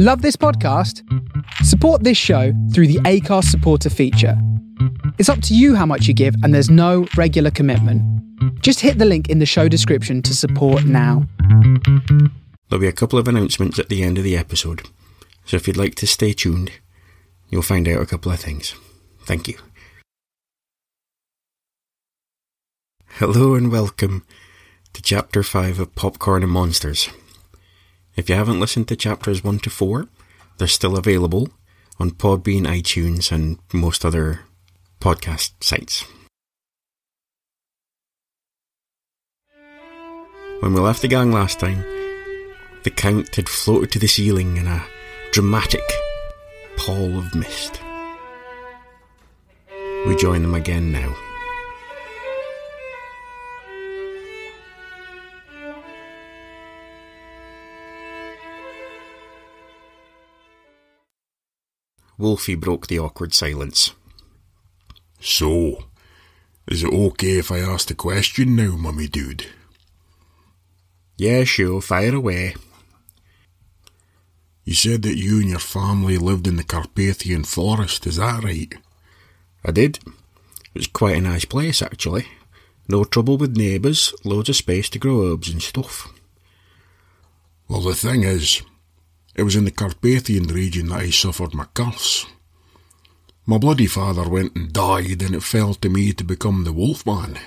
Love this podcast? Support this show through the Acast supporter feature. It's up to you how much you give, and there's no regular commitment. Just hit the link in the show description to support now. There'll be a couple of announcements at the end of the episode, so if you'd like to stay tuned, you'll find out a couple of things. Thank you. Hello and welcome to Chapter 5 of Popcorn and Monsters. If you haven't listened to chapters 1 to 4, they're still available on Podbean, iTunes, and most other podcast sites. When we left the gang last time, the Count had floated to the ceiling in a dramatic pall of mist. We join them again now. Wolfie broke the awkward silence. So, is it okay if I ask the question now, mummy dude? Yeah, sure, fire away. You said that you and your family lived in the Carpathian forest, is that right? I did. It was quite a nice place, actually. No trouble with neighbours, loads of space to grow herbs and stuff. Well, the thing is, it was in the Carpathian region that I suffered my curse. My bloody father went and died, and it fell to me to become the Wolfman.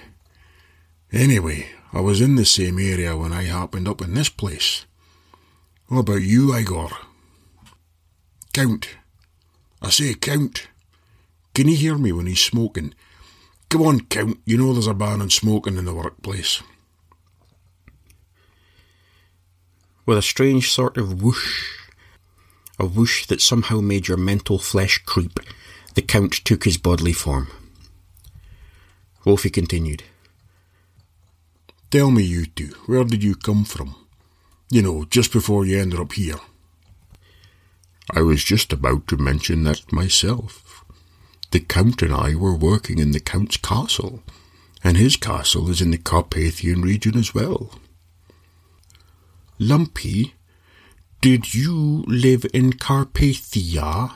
Anyway, I was in the same area when I happened up in this place. What about you, Igor? Count. I say, Count. Can you hear me when he's smoking? Come on, Count. You know there's a ban on smoking in the workplace. With a strange sort of whoosh, a whoosh that somehow made your mental flesh creep, the Count took his bodily form. Wolfie continued. Tell me, you two, where did you come from? You know, just before you ended up here. I was just about to mention that myself. The Count and I were working in the Count's castle, and his castle is in the Carpathian region as well. Lumpy, did you live in Carpathia?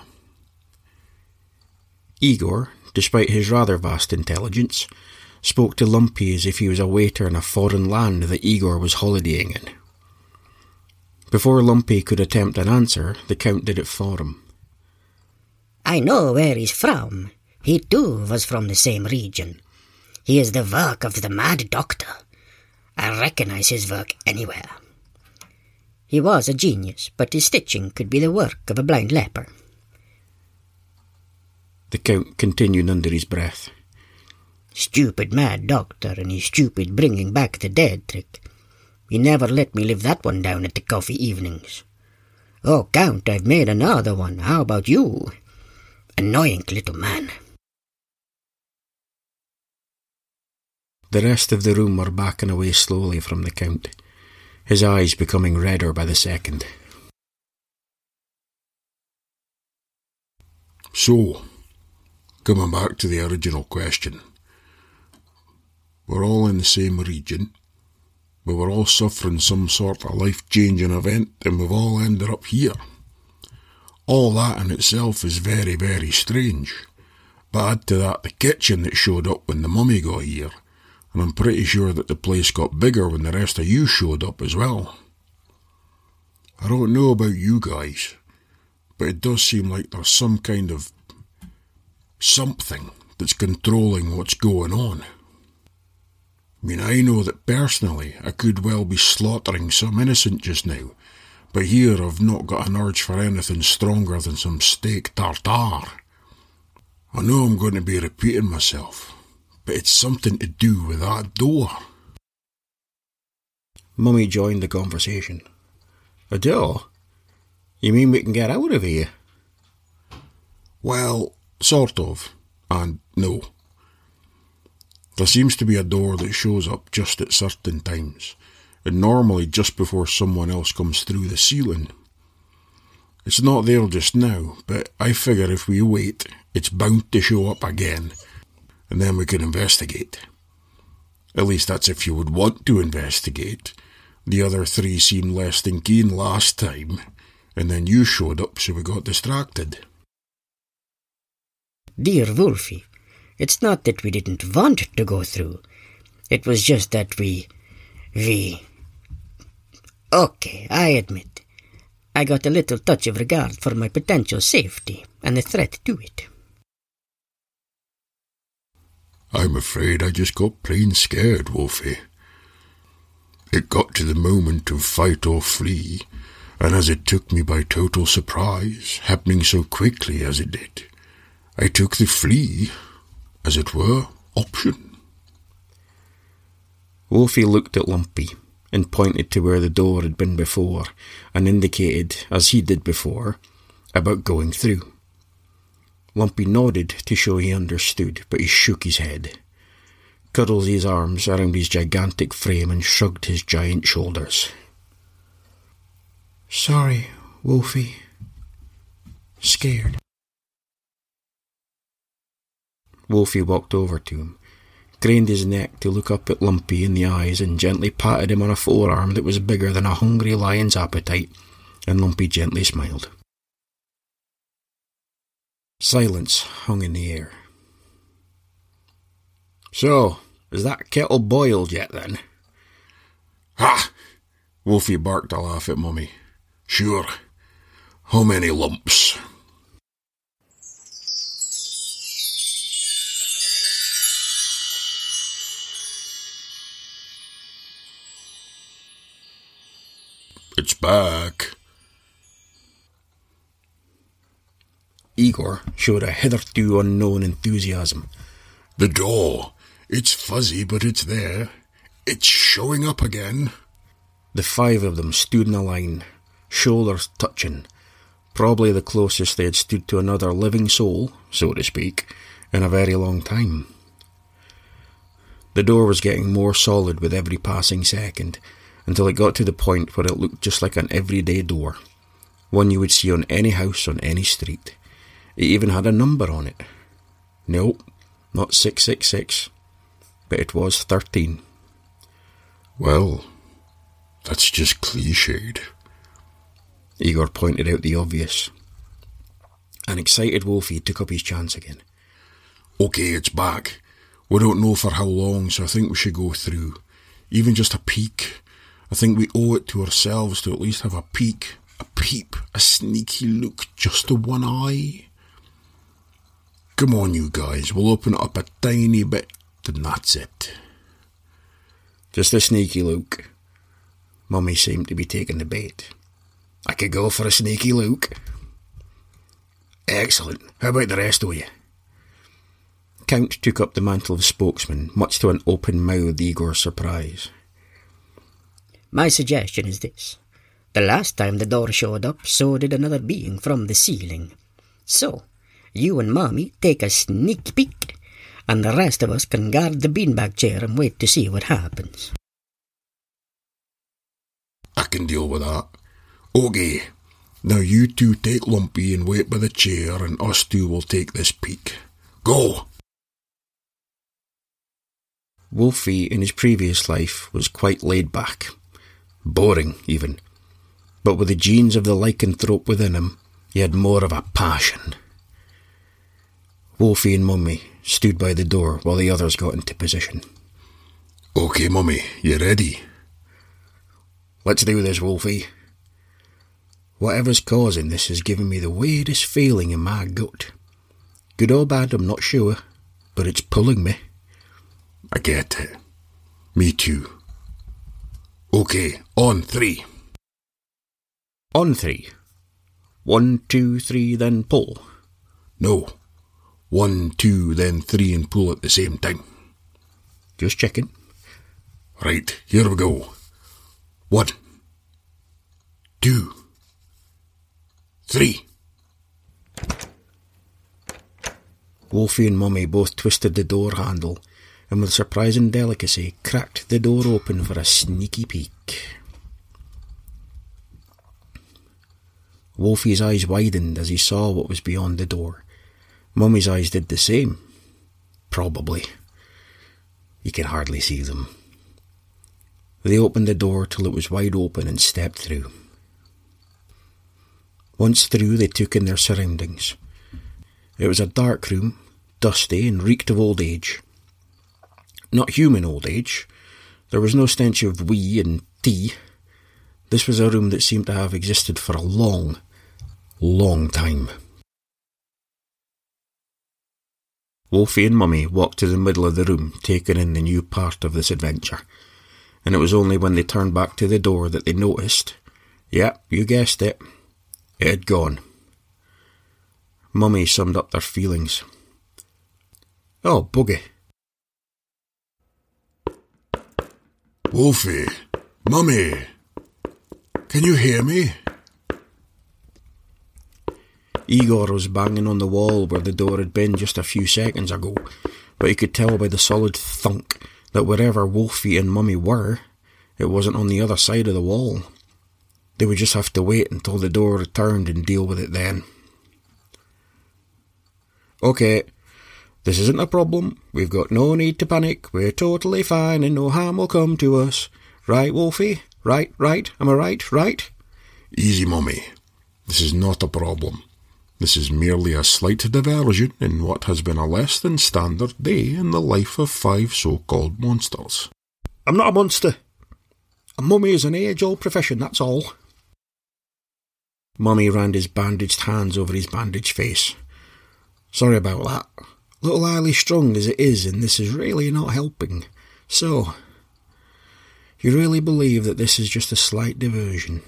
Igor, despite his rather vast intelligence, spoke to Lumpy as if he was a waiter in a foreign land that Igor was holidaying in. Before Lumpy could attempt an answer, the Count did it for him. I know where he's from. He too was from the same region. He is the work of the Mad Doctor. I recognize his work anywhere. He was a genius, but his stitching could be the work of a blind leper. The Count continued under his breath. Stupid Mad Doctor and his stupid bringing back the dead trick. He never let me live that one down at the coffee evenings. Oh, Count, I've made another one. How about you? Annoying little man. The rest of the room were backing away slowly from the Count, his eyes becoming redder by the second. So, coming back to the original question, we're all in the same region, we were all suffering some sort of life changing event, and we've all ended up here. All that in itself is very, very strange. But add to that the kitchen that showed up when the mummy got here, and I'm pretty sure that the place got bigger when the rest of you showed up as well. I don't know about you guys, but it does seem like there's some kind of something that's controlling what's going on. I mean, I know that personally I could well be slaughtering some innocent just now, but here I've not got an urge for anything stronger than some steak tartare. I know I'm going to be repeating myself, but it's something to do with that door. Mummy joined the conversation. A door? You mean we can get out of here? Well, sort of, and no. There seems to be a door that shows up just at certain times, and normally just before someone else comes through the ceiling. It's not there just now, but I figure if we wait, it's bound to show up again, and then we can investigate. At least that's if you would want to investigate. The other three seemed less than keen last time, and then you showed up, so we got distracted. Dear Wolfie, it's not that we didn't want to go through. It was just that we. we. Okay, I admit. I got a little touch of regard for my potential safety and the threat to it. I'm afraid I just got plain scared, Wolfie. It got to the moment of fight or flee, and as it took me by total surprise, happening so quickly as it did, I took the flee, as it were, option. Wolfie looked at Lumpy and pointed to where the door had been before and indicated, as he did before, about going through. Lumpy nodded to show he understood, but he shook his head, cuddled his arms around his gigantic frame, and shrugged his giant shoulders. Sorry, Wolfie. Scared. Wolfie walked over to him, craned his neck to look up at Lumpy in the eyes, and gently patted him on a forearm that was bigger than a hungry lion's appetite, and Lumpy gently smiled. Silence hung in the air. So, is that kettle boiled yet then? Ha! Wolfie barked a laugh at Mummy. Sure. How many lumps? It's back. Igor showed a hitherto unknown enthusiasm. The door. It's fuzzy, but it's there. It's showing up again. The five of them stood in a line, shoulders touching, probably the closest they had stood to another living soul, so to speak, in a very long time. The door was getting more solid with every passing second, until it got to the point where it looked just like an everyday door, one you would see on any house on any street. It even had a number on it. No, not 666, but it was 13. Well, that's just cliched. Igor pointed out the obvious. An excited Wolfie took up his chance again. Okay, it's back. We don't know for how long, so I think we should go through. Even just a peek. I think we owe it to ourselves to at least have a peek, a peep, a sneaky look, just the one eye. Come on, you guys, we'll open it up a tiny bit, and that's it. Just a sneaky look. Mummy seemed to be taking the bait. I could go for a sneaky look. Excellent. How about the rest of you? Count took up the mantle of spokesman, much to an open mouthed Igor's surprise. My suggestion is this. The last time the door showed up, so did another being from the ceiling. So, you and Mummy take a sneak peek, and the rest of us can guard the beanbag chair and wait to see what happens. I can deal with that. Okay, now you two take Lumpy and wait by the chair, and us two will take this peek. Go! Wolfie, in his previous life, was quite laid back. Boring, even. But with the genes of the lycanthrope within him, he had more of a passion. Wolfie and Mummy stood by the door while the others got into position. Okay, Mummy, you ready? Let's do this, Wolfie. Whatever's causing this is giving me the weirdest feeling in my gut. Good or bad, I'm not sure, but it's pulling me. I get it. Me too. Okay, on three. On three. One, two, three, then pull. No. One, two, then three, and pull at the same time. Just checking. Right, here we go. One, two, three. Wolfie and Mummy both twisted the door handle and with surprising delicacy cracked the door open for a sneaky peek. Wolfie's eyes widened as he saw what was beyond the door. Mummy's eyes did the same. Probably. You can hardly see them. They opened the door till it was wide open and stepped through. Once through, they took in their surroundings. It was a dark room, dusty and reeked of old age. Not human old age. There was no stench of wee and tea. This was a room that seemed to have existed for a long, long time. Wolfie and Mummy walked to the middle of the room, taking in the new part of this adventure, and it was only when they turned back to the door that they noticed yep, you guessed it it had gone. Mummy summed up their feelings. Oh, buggy. Wolfie, Mummy, can you hear me? Igor was banging on the wall where the door had been just a few seconds ago, but he could tell by the solid thunk that wherever Wolfie and Mummy were, it wasn't on the other side of the wall. They would just have to wait until the door returned and deal with it then. Okay, this isn't a problem. We've got no need to panic. We're totally fine and no harm will come to us. Right, Wolfie? Right, right? Am I right, right? Easy, Mummy. This is not a problem. This is merely a slight diversion in what has been a less than standard day in the life of five so called monsters. I'm not a monster. A mummy is an age old profession, that's all. Mummy ran his bandaged hands over his bandaged face. Sorry about that. Little highly strung as it is, and this is really not helping. So, you really believe that this is just a slight diversion?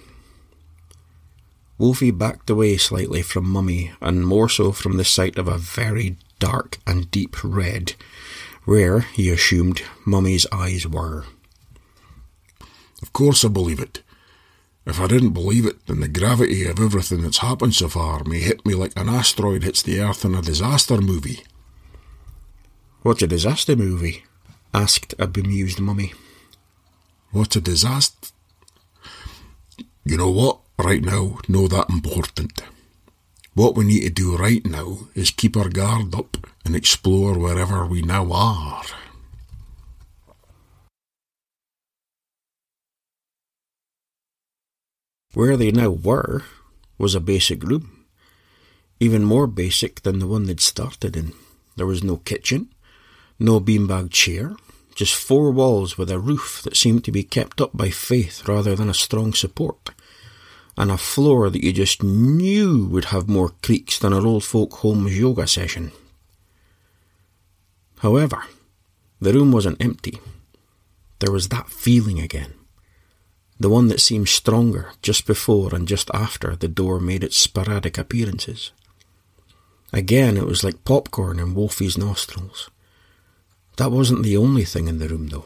Wolfie backed away slightly from Mummy, and more so from the sight of a very dark and deep red, where, he assumed, Mummy's eyes were. Of course I believe it. If I didn't believe it, then the gravity of everything that's happened so far may hit me like an asteroid hits the Earth in a disaster movie. What's a disaster movie? asked a bemused mummy. What's a disaster? You know what? Right now no that important. What we need to do right now is keep our guard up and explore wherever we now are. Where they now were was a basic room, even more basic than the one they'd started in. There was no kitchen, no beanbag chair, just four walls with a roof that seemed to be kept up by faith rather than a strong support and a floor that you just knew would have more creaks than an old folk home's yoga session. However, the room wasn't empty. There was that feeling again. The one that seemed stronger just before and just after the door made its sporadic appearances. Again, it was like popcorn in Wolfie's nostrils. That wasn't the only thing in the room, though.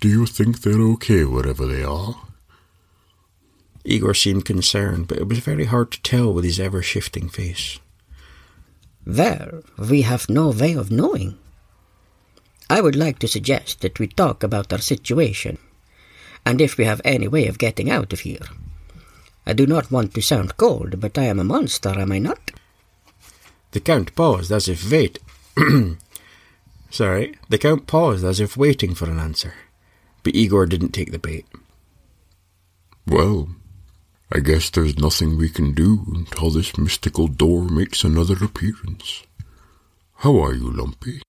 Do you think they're okay wherever they are? Igor seemed concerned, but it was very hard to tell with his ever shifting face. There, we have no way of knowing. I would like to suggest that we talk about our situation, and if we have any way of getting out of here. I do not want to sound cold, but I am a monster, am I not? The Count paused as if wait. Sorry, the Count paused as if waiting for an answer but Igor didn't take the bait. Well, I guess there's nothing we can do until this mystical door makes another appearance. How are you, Lumpy?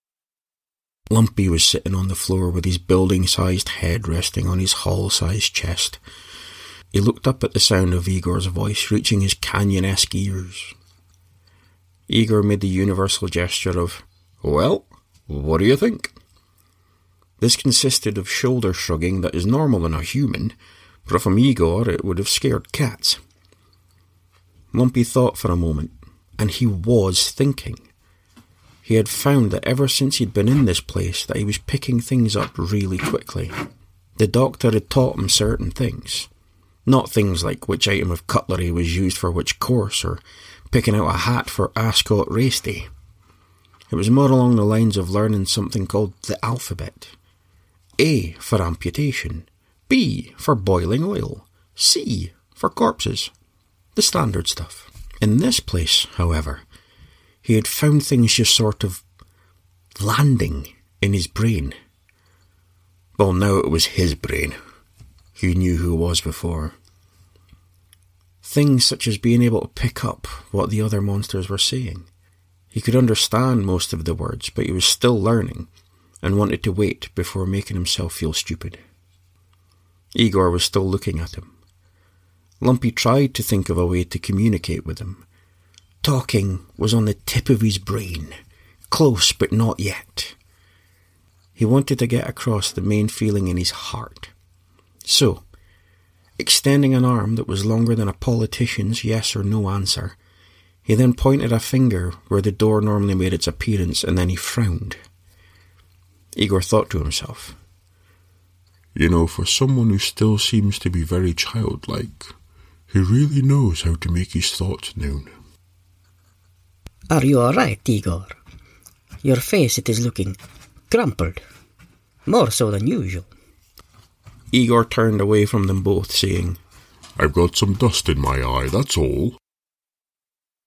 Lumpy was sitting on the floor with his building sized head resting on his hall sized chest. He looked up at the sound of Igor's voice reaching his canyon esque ears. Igor made the universal gesture of, Well, what do you think? This consisted of shoulder shrugging that is normal in a human, but from Igor it would have scared cats. Lumpy thought for a moment, and he was thinking. He had found that ever since he'd been in this place that he was picking things up really quickly. The doctor had taught him certain things. Not things like which item of cutlery was used for which course, or picking out a hat for Ascot race day. It was more along the lines of learning something called the alphabet. A for amputation, B for boiling oil, C for corpses. The standard stuff. In this place, however, he had found things just sort of landing in his brain. Well, now it was his brain. He knew who it was before. Things such as being able to pick up what the other monsters were saying. He could understand most of the words, but he was still learning and wanted to wait before making himself feel stupid. Igor was still looking at him. Lumpy tried to think of a way to communicate with him. Talking was on the tip of his brain, close but not yet. He wanted to get across the main feeling in his heart. So, extending an arm that was longer than a politician's yes or no answer, he then pointed a finger where the door normally made its appearance and then he frowned. Igor thought to himself, You know, for someone who still seems to be very childlike, he really knows how to make his thoughts known. Are you all right, Igor? Your face it is looking crumpled, more so than usual. Igor turned away from them both, saying, I've got some dust in my eye, that's all.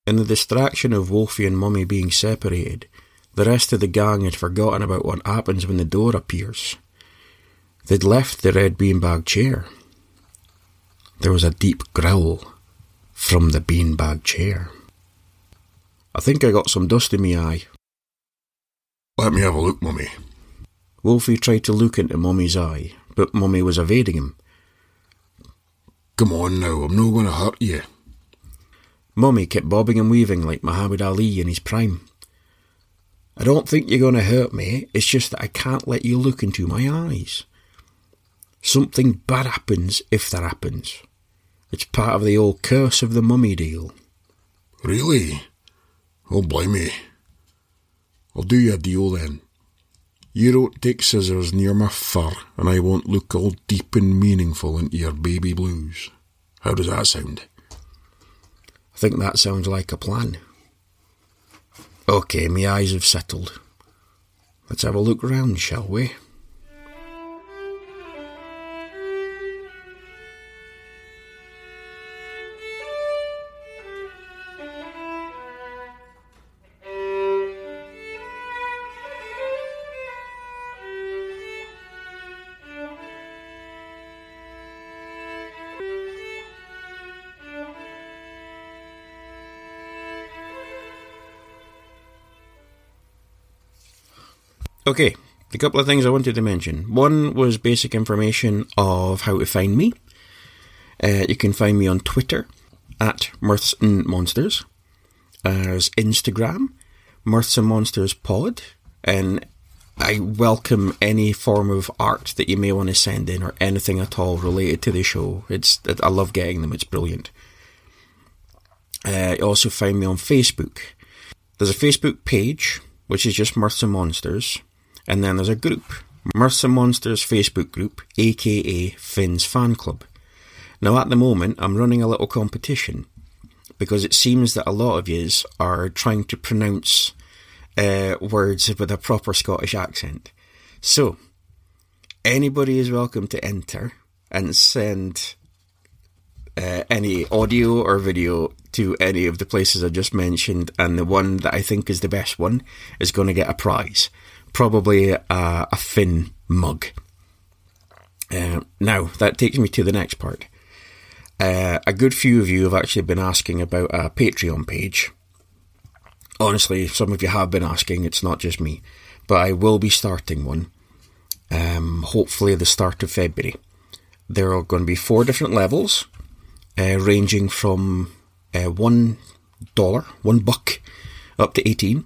In the distraction of Wolfie and Mummy being separated, the rest of the gang had forgotten about what happens when the door appears. They'd left the red beanbag chair. There was a deep growl from the beanbag chair. I think I got some dust in my eye. Let me have a look, Mummy. Wolfie tried to look into Mummy's eye, but Mummy was evading him. Come on now, I'm not going to hurt you. Mummy kept bobbing and weaving like Muhammad Ali in his prime. I don't think you're going to hurt me, it's just that I can't let you look into my eyes. Something bad happens if that happens. It's part of the old curse of the mummy deal. Really? Oh, blimey. I'll do you a deal then. You don't take scissors near my fur, and I won't look all deep and meaningful into your baby blues. How does that sound? I think that sounds like a plan. Okay, my eyes have settled. Let's have a look round, shall we? Okay, a couple of things I wanted to mention. One was basic information of how to find me. Uh, you can find me on Twitter at Mirths and Monsters. There's Instagram, Mirths and Monsters Pod, and I welcome any form of art that you may want to send in or anything at all related to the show. It's I love getting them. It's brilliant. Uh, you also find me on Facebook. There's a Facebook page which is just Mirths and Monsters. And then there's a group, and Monsters Facebook group, aka Finn's Fan Club. Now, at the moment, I'm running a little competition because it seems that a lot of yous are trying to pronounce uh, words with a proper Scottish accent. So, anybody is welcome to enter and send uh, any audio or video to any of the places I just mentioned, and the one that I think is the best one is going to get a prize probably a, a Finn mug. Uh, now, that takes me to the next part. Uh, a good few of you have actually been asking about a Patreon page. Honestly, some of you have been asking, it's not just me. But I will be starting one, um, hopefully the start of February. There are going to be four different levels, uh, ranging from uh, $1, one buck, up to 18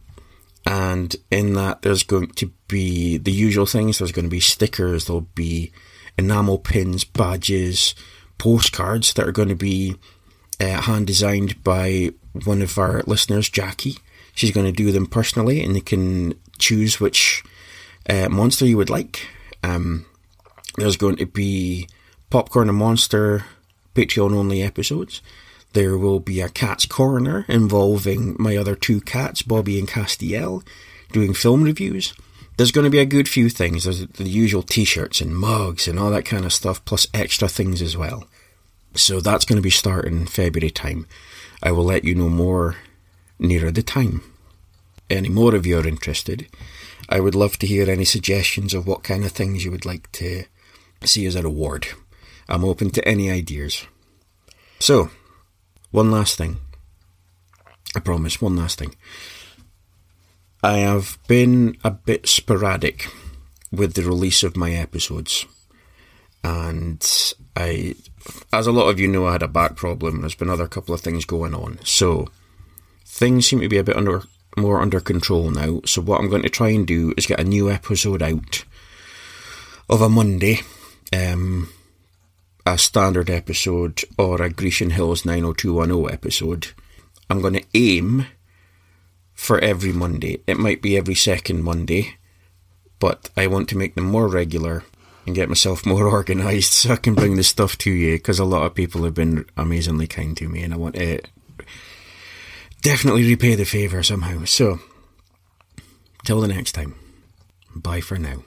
and in that there's going to be the usual things. There's going to be stickers. There'll be enamel pins, badges, postcards that are going to be uh, hand designed by one of our listeners, Jackie. She's going to do them personally, and you can choose which uh, monster you would like. Um, there's going to be popcorn and monster Patreon only episodes. There will be a cat's corner involving my other two cats, Bobby and Castiel, doing film reviews. There's going to be a good few things. There's the usual t-shirts and mugs and all that kind of stuff, plus extra things as well. So that's going to be starting February time. I will let you know more nearer the time. Any more of you are interested, I would love to hear any suggestions of what kind of things you would like to see as a reward. I'm open to any ideas. So, one last thing. I promise, one last thing. I have been a bit sporadic with the release of my episodes. And I, as a lot of you know, I had a back problem. There's been other couple of things going on. So things seem to be a bit under more under control now. So what I'm going to try and do is get a new episode out of a Monday, um, a standard episode or a Grecian Hills 90210 episode. I'm going to aim for every Monday. It might be every second Monday, but I want to make them more regular and get myself more organised so I can bring this stuff to you because a lot of people have been amazingly kind to me and I want to definitely repay the favour somehow. So, till the next time, bye for now.